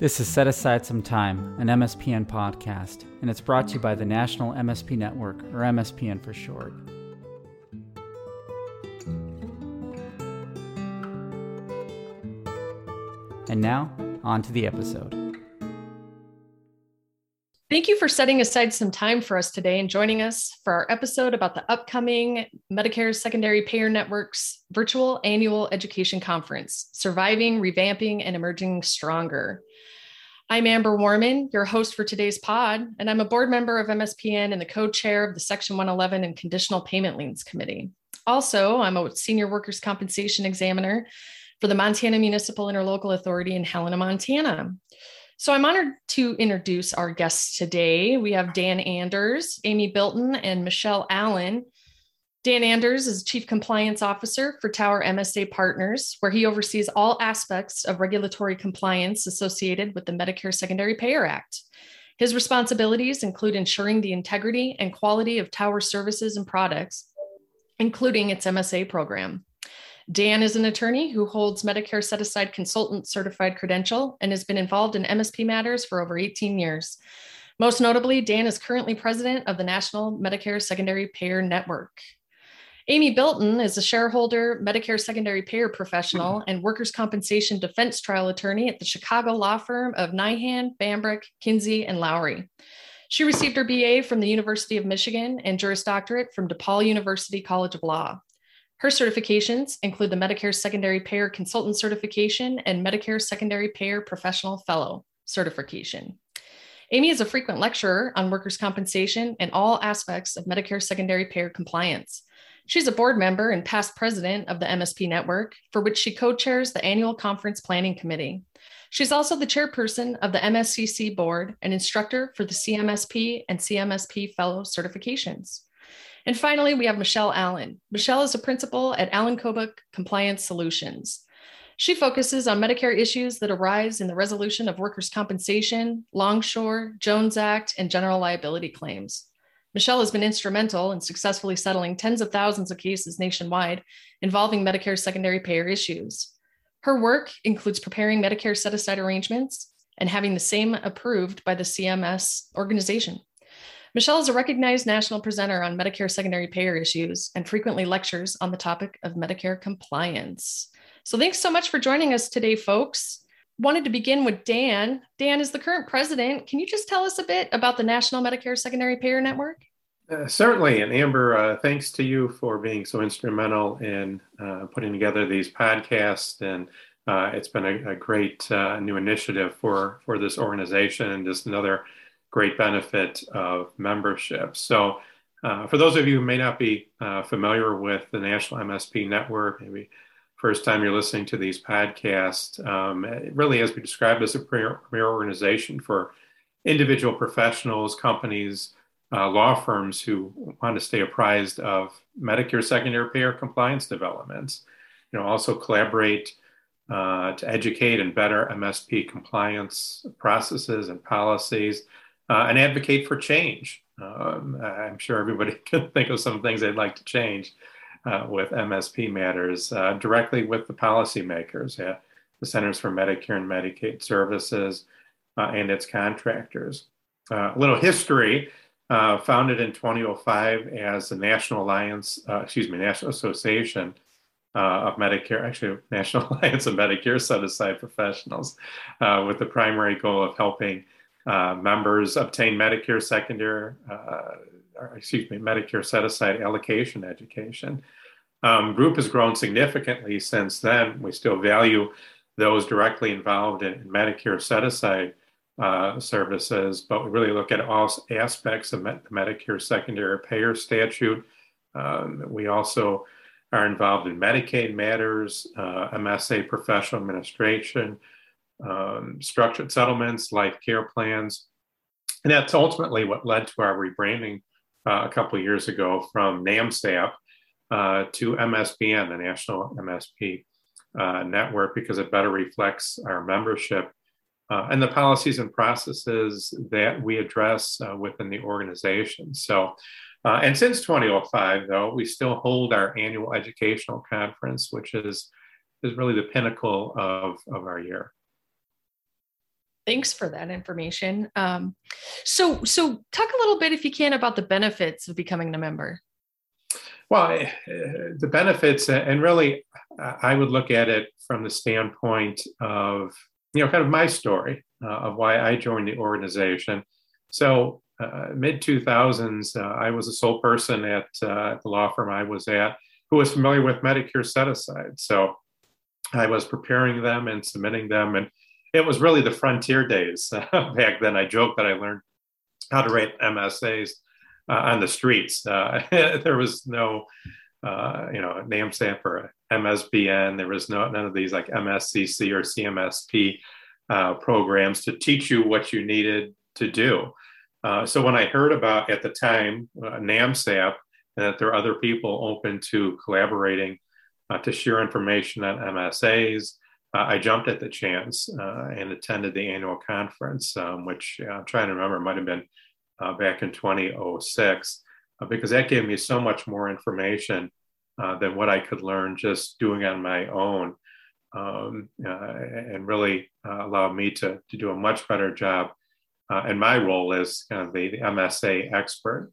This is Set Aside Some Time, an MSPN podcast, and it's brought to you by the National MSP Network, or MSPN for short. And now, on to the episode. Thank you for setting aside some time for us today and joining us for our episode about the upcoming Medicare Secondary Payer Network's virtual annual education conference, Surviving, Revamping, and Emerging Stronger. I'm Amber Warman, your host for today's pod, and I'm a board member of MSPN and the co chair of the Section 111 and Conditional Payment Liens Committee. Also, I'm a senior workers' compensation examiner for the Montana Municipal Interlocal Authority in Helena, Montana. So I'm honored to introduce our guests today. We have Dan Anders, Amy Bilton, and Michelle Allen. Dan Anders is Chief Compliance Officer for Tower MSA Partners, where he oversees all aspects of regulatory compliance associated with the Medicare Secondary Payer Act. His responsibilities include ensuring the integrity and quality of Tower services and products, including its MSA program. Dan is an attorney who holds Medicare set aside consultant certified credential and has been involved in MSP matters for over 18 years. Most notably, Dan is currently president of the National Medicare Secondary Payer Network. Amy Bilton is a shareholder, Medicare secondary payer professional, and workers' compensation defense trial attorney at the Chicago law firm of Nyhan, Bambrick, Kinsey, and Lowry. She received her BA from the University of Michigan and Juris Doctorate from DePaul University College of Law. Her certifications include the Medicare Secondary Payer Consultant Certification and Medicare Secondary Payer Professional Fellow Certification. Amy is a frequent lecturer on workers' compensation and all aspects of Medicare secondary payer compliance. She's a board member and past president of the MSP Network, for which she co chairs the annual conference planning committee. She's also the chairperson of the MSCC board and instructor for the CMSP and CMSP fellow certifications. And finally, we have Michelle Allen. Michelle is a principal at Allen Kobuk Compliance Solutions. She focuses on Medicare issues that arise in the resolution of workers' compensation, Longshore, Jones Act, and general liability claims. Michelle has been instrumental in successfully settling tens of thousands of cases nationwide involving Medicare secondary payer issues. Her work includes preparing Medicare set aside arrangements and having the same approved by the CMS organization. Michelle is a recognized national presenter on Medicare secondary payer issues and frequently lectures on the topic of Medicare compliance. So, thanks so much for joining us today, folks. Wanted to begin with Dan. Dan is the current president. Can you just tell us a bit about the National Medicare Secondary Payer Network? Uh, certainly. And Amber, uh, thanks to you for being so instrumental in uh, putting together these podcasts. And uh, it's been a, a great uh, new initiative for, for this organization and just another great benefit of membership. So, uh, for those of you who may not be uh, familiar with the National MSP Network, maybe first time you're listening to these podcasts, um, it really has been described as a premier organization for individual professionals, companies, uh, law firms who want to stay apprised of Medicare secondary payer compliance developments. You know, also collaborate uh, to educate and better MSP compliance processes and policies uh, and advocate for change. Um, I'm sure everybody can think of some things they'd like to change uh, with MSP matters uh, directly with the policymakers, yeah, the Centers for Medicare and Medicaid Services, uh, and its contractors. Uh, a little history. Uh, founded in 2005 as the National Alliance, excuse me, National Association of Medicare, actually National Alliance of Medicare Set Aside Professionals, with the primary goal of helping uh, members obtain Medicare secondary, uh, excuse me, Medicare set aside allocation education. Um, group has grown significantly since then. We still value those directly involved in, Medicare set aside uh, services, but we really look at all aspects of the Medicare secondary payer statute. Um, we also are involved in Medicaid matters, uh, MSA professional administration, um, structured settlements, life care plans. And that's ultimately what led to our rebranding uh, a couple years ago from NAMSAP uh, to MSPN, the National MSP uh, Network, because it better reflects our membership uh, and the policies and processes that we address uh, within the organization. So, uh, and since 2005, though, we still hold our annual educational conference, which is, is really the pinnacle of, of our year thanks for that information. Um, so, so talk a little bit, if you can, about the benefits of becoming a member. Well, uh, the benefits, and really, I would look at it from the standpoint of, you know, kind of my story uh, of why I joined the organization. So, uh, mid 2000s, uh, I was a sole person at, uh, the law firm I was at who was familiar with Medicare set aside. So, I was preparing them and submitting them. And it was really the frontier days back then. I joke that I learned how to write MSAs uh, on the streets. Uh, there was no, uh, you know, NAMSAP or MSPN. There was no none of these like MSCC or CMSP uh, programs to teach you what you needed to do. Uh, so when I heard about at the time uh, NAMSAP and that there are other people open to collaborating to share information on MSAs, I jumped at the chance and attended the annual conference, um, which I'm trying to remember might have been uh, back in 2006, uh, because that gave me so much more information uh, than what I could learn just doing on my own. Um, uh, and really uh, allowed me to, to do a much better job and my role as kind of the, the MSA expert.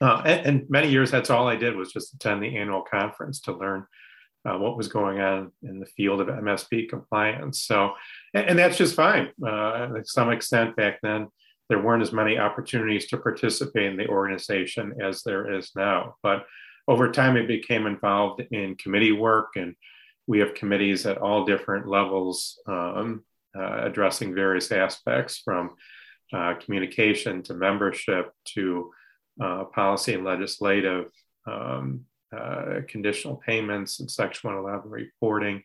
And, and, many years, that's all I did was just attend the annual conference to learn uh, what was going on in the field of MSP compliance. So, and, and that's just fine. Uh, to some extent, back then, there weren't as many opportunities to participate in the organization as there is now. But over time, it became involved in committee work, and we have committees at all different levels um, uh, addressing various aspects from uh, communication to membership to uh, policy and legislative, um, uh, conditional payments and Section 111 reporting,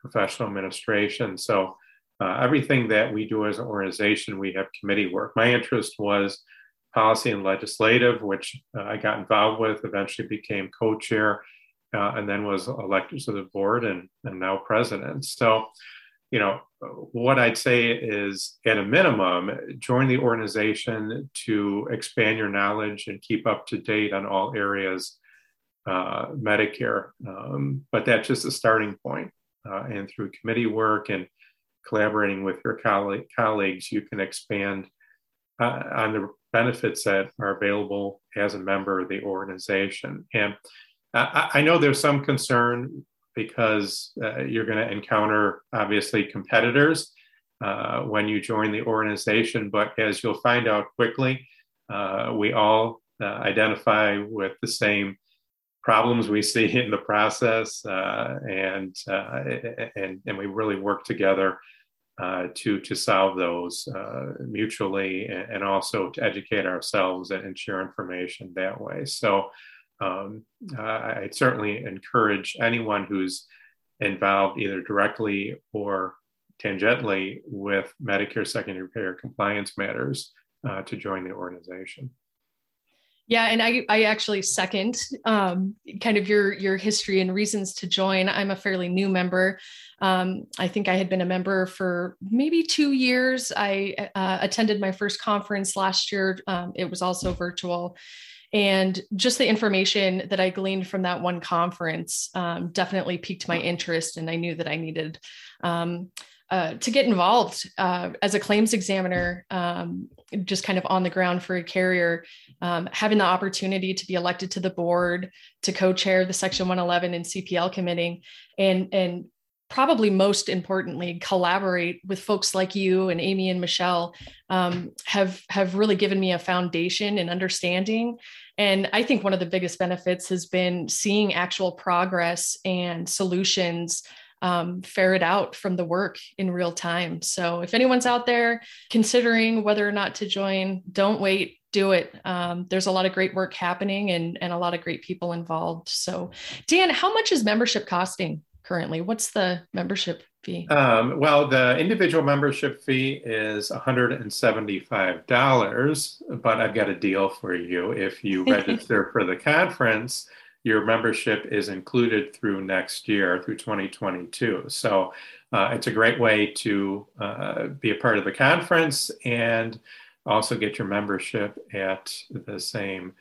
professional administration. So uh, everything that we do as an organization, we have committee work. My interest was policy and legislative, which uh, I got involved with, eventually became co chair, uh, and then was elected to the board and, and now president. So, you know, what I'd say is at a minimum, join the organization to expand your knowledge and keep up to date on all areas uh, Medicare. Um, but that's just a starting point. Uh, and through committee work and collaborating with your colleague, colleagues, you can expand uh, on the benefits that are available as a member of the organization. And I, I know there's some concern because uh, you're going to encounter obviously competitors uh, when you join the organization, but as you'll find out quickly, uh, we all identify with the same problems we see in the process, uh, and, uh, and and we really work together uh, to to solve those uh, mutually, and, also to educate ourselves and, share information that way. So. Um, I certainly encourage anyone who's involved either directly or tangentially with Medicare secondary payer compliance matters uh, to join the organization. Yeah, and I, I actually second um, kind of your your history and reasons to join. I'm a fairly new member. Um, I think I had been a member for maybe two years. I uh, attended my first conference last year. Um, it was also virtual, and just the information that I gleaned from that one conference um, definitely piqued my interest, and I knew that I needed. Uh, to get involved uh, as a claims examiner, um, just kind of on the ground for a carrier, um, having the opportunity to be elected to the board, to co-chair the Section 111 and CPL committee, and and probably most importantly, collaborate with folks like you and Amy and Michelle, um, have have really given me a foundation and understanding. And I think one of the biggest benefits has been seeing actual progress and solutions um, ferret out from the work in real time. So if anyone's out there considering whether or not to join, don't wait. Do it. Um, there's a lot of great work happening and, and a lot of great people involved. So, Dan, how much is membership costing currently? What's the membership fee? Um, well, the individual membership fee is $175, but I've got a deal for you. If you register for the conference, your membership is included through next year, through 2022. So uh, it's a great way to uh, be a part of the conference and also get your membership at the same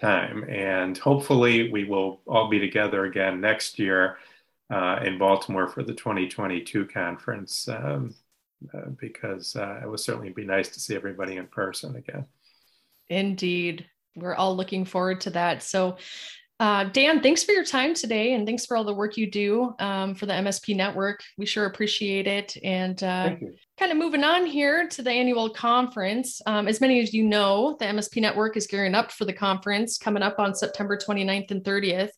time. And hopefully, we will all be together again next year uh, in Baltimore for the 2022 conference. Um, uh, because uh, it would certainly be nice to see everybody in person again. Indeed. We're all looking forward to that. So, uh, Dan, thanks for your time today and thanks for all the work you do um, for the MSP network. We sure appreciate it. And uh, kind of moving on here to the annual conference. Um, as many as you know, the MSP network is gearing up for the conference coming up on September 29th and 30th.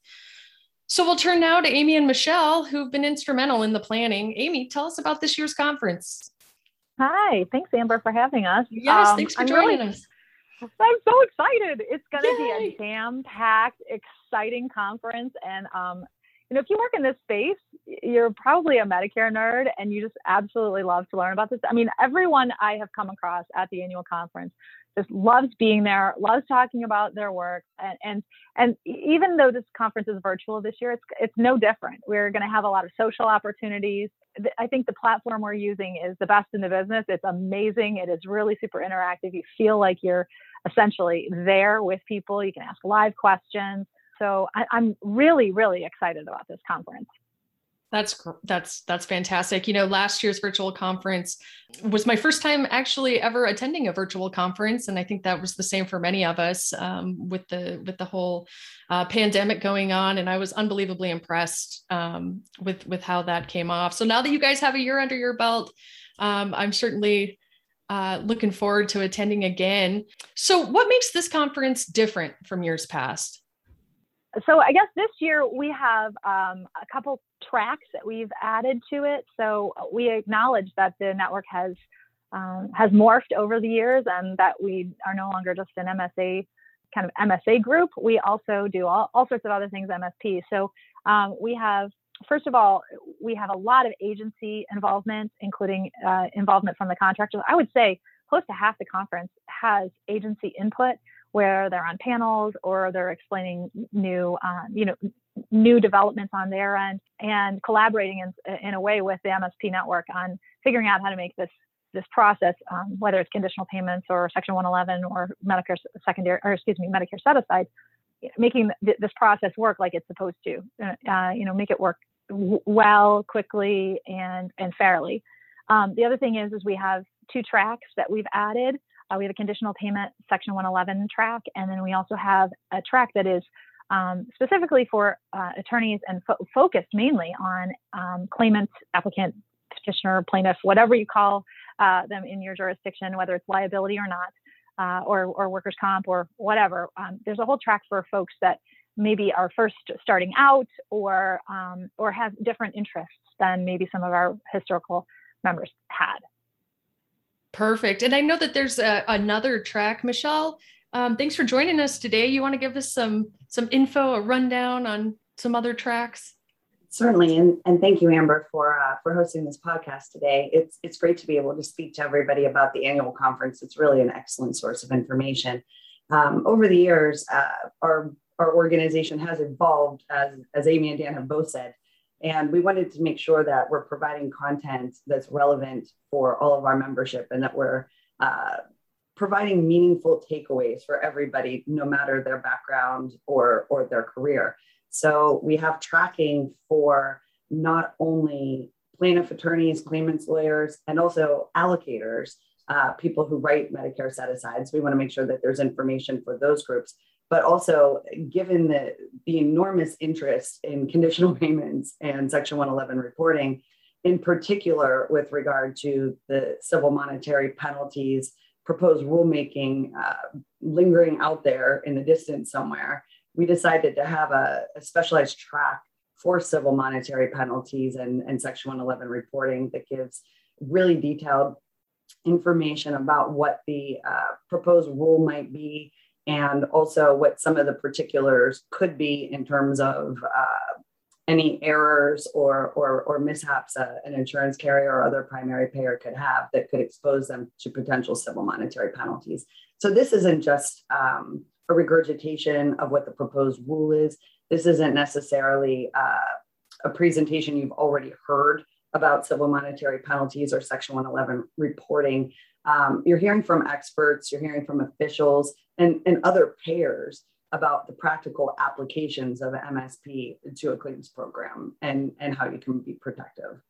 So we'll turn now to Amy and Michelle, who've been instrumental in the planning. Amy, tell us about this year's conference. Hi, thanks, Amber, for having us. Yes, um, thanks for I'm joining really, us. I'm so excited. It's going to be a jam packed, exciting conference. And, um, you know, if you work in this space, you're probably a Medicare nerd and you just absolutely love to learn about this. I mean, everyone I have come across at the annual conference just loves being there, loves talking about their work, and and, and even though this conference is virtual this year, it's it's no different. We're going to have a lot of social opportunities. I think the platform we're using is the best in the business. It's amazing. It is really super interactive. You feel like you're essentially there with people. You can ask live questions. So I, I'm really, really excited about this conference. That's that's that's fantastic. You know, last year's virtual conference was my first time actually ever attending a virtual conference, and I think that was the same for many of us um, with the with the whole uh, pandemic going on. And I was unbelievably impressed um, with with how that came off. So now that you guys have a year under your belt, um, I'm certainly uh, looking forward to attending again. So, what makes this conference different from years past? So I guess this year we have um, a couple tracks that we've added to it. So we acknowledge that the network has um, has morphed over the years, and that we are no longer just an MSA kind of MSA group. We also do all, all sorts of other things MSP. So um, we have first of all we have a lot of agency involvement, including uh, involvement from the contractors. I would say close to half the conference has agency input where they're on panels or they're explaining new, um, you know, new developments on their end and collaborating in, in a way with the MSP network on figuring out how to make this this process, um, whether it's conditional payments or Section 111 or Medicare secondary, or excuse me, Medicare set aside, making th- this process work like it's supposed to. Uh, uh you know, make it work w- well, quickly, and and fairly. Um, the other thing is, is we have two tracks that we've added. Uh, we have a conditional payment Section 111 track, and then we also have a track that is um, specifically for uh, attorneys and fo- focused mainly on um, claimant, applicant, petitioner, plaintiff, whatever you call uh, them in your jurisdiction, whether it's liability or not, uh, or, or workers' comp or whatever. Um, there's a whole track for folks that maybe are first starting out or um, or have different interests than maybe some of our historical members had. Perfect. And I know that there's a, another track, Michelle. Um, thanks for joining us today. You want to give us some some info, a rundown on some other tracks? Certainly, and, and thank you, Amber, for uh, for hosting this podcast today. It's it's great to be able to speak to everybody about the annual conference. It's really an excellent source of information. Um, over the years, uh, our our organization has evolved, as as Amy and Dan have both said, and we wanted to make sure that we're providing content that's relevant for all of our membership and that we're uh, providing meaningful takeaways for everybody, no matter their background or, or their career. So we have tracking for not only plaintiff attorneys, claimants, lawyers, and also allocators, uh, people who write Medicare set asides. We want to make sure that there's information for those groups but also given the, the enormous interest in conditional payments and Section 111 reporting, in particular with regard to the civil monetary penalties, proposed rulemaking uh, lingering out there in the distance somewhere, we decided to have a, a specialized track for civil monetary penalties and, and Section 111 reporting that gives really detailed information about what the uh, proposed rule might be and also what some of the particulars could be in terms of uh, any errors or, or, or mishaps uh, an insurance carrier or other primary payer could have that could expose them to potential civil monetary penalties. So this isn't just um, a regurgitation of what the proposed rule is. This isn't necessarily uh, a presentation you've already heard about civil monetary penalties or Section 111 reporting. Um, you're hearing from experts, you're hearing from officials, and, and other payers about the practical applications of MSP to a claims program and, and how you can be protective.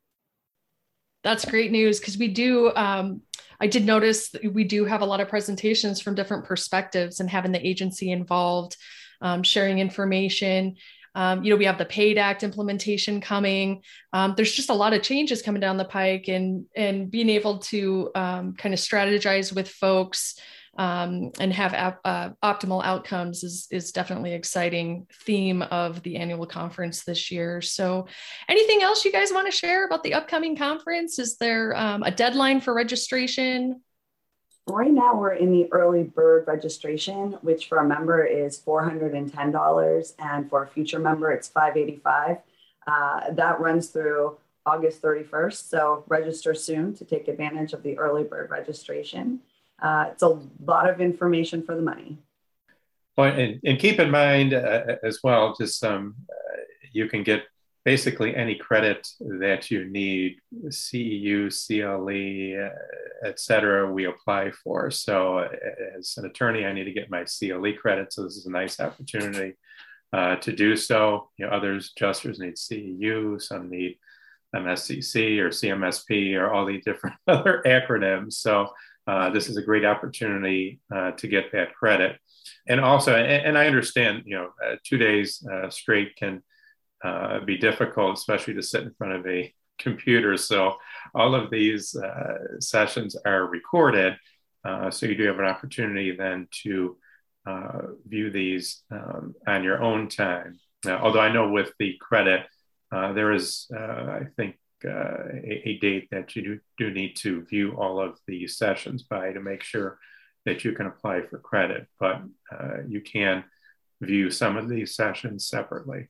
That's great news because we do. Um, I did notice we do have a lot of presentations from different perspectives and having the agency involved, um, sharing information. Um, you know, we have the PAID Act implementation coming. Um, there's just a lot of changes coming down the pike, and and being able to um, kind of strategize with folks um, and have uh, optimal outcomes is is definitely exciting theme of the annual conference this year. So, anything else you guys want to share about the upcoming conference? Is there um, a deadline for registration? Right now, we're in the early bird registration, which for a member is $410, and for a future member, it's 585. Uh, that runs through August 31st. So register soon to take advantage of the early bird registration. Uh, it's a lot of information for the money. Well, and, and keep in mind uh, as well, just um, you can get basically any credit that you need, CEU, CLE, uh, et cetera, we apply for. So uh, as an attorney, I need to get my CLE credit. So this is a nice opportunity uh, to do so. You know, others, adjusters need CEU, some need MSCC or CMSP or all the different other acronyms. So uh, this is a great opportunity uh, to get that credit. And also, and, and I understand, you know, uh, two days straight can uh, be difficult, especially to sit in front of a computer. So all of these uh, sessions are recorded. Uh, so you do have an opportunity then to uh, view these um, on your own time. Now, although I know with the credit, uh, there is, I think, a, a, date that you do, do need to view all of the sessions by to make sure that you can apply for credit. But you can view some of these sessions separately.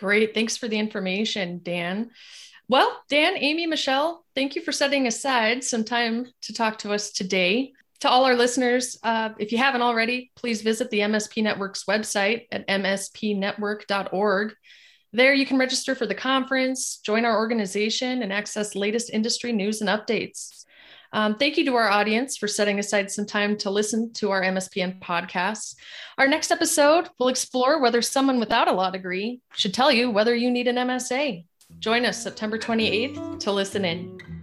Great. Thanks for the information, Dan. Well, Dan, Amy, Michelle, thank you for setting aside some time to talk to us today. To all our listeners, uh, if you haven't already, please visit the MSP Network's website at mspnetwork.org. There, you can register for the conference, join our organization, and access latest industry news and updates. Um, thank you to our audience for setting aside some time to listen to our MSPN podcasts. Our next episode will explore whether someone without a law degree should tell you whether you need an MSA. Join us September 28th to listen in.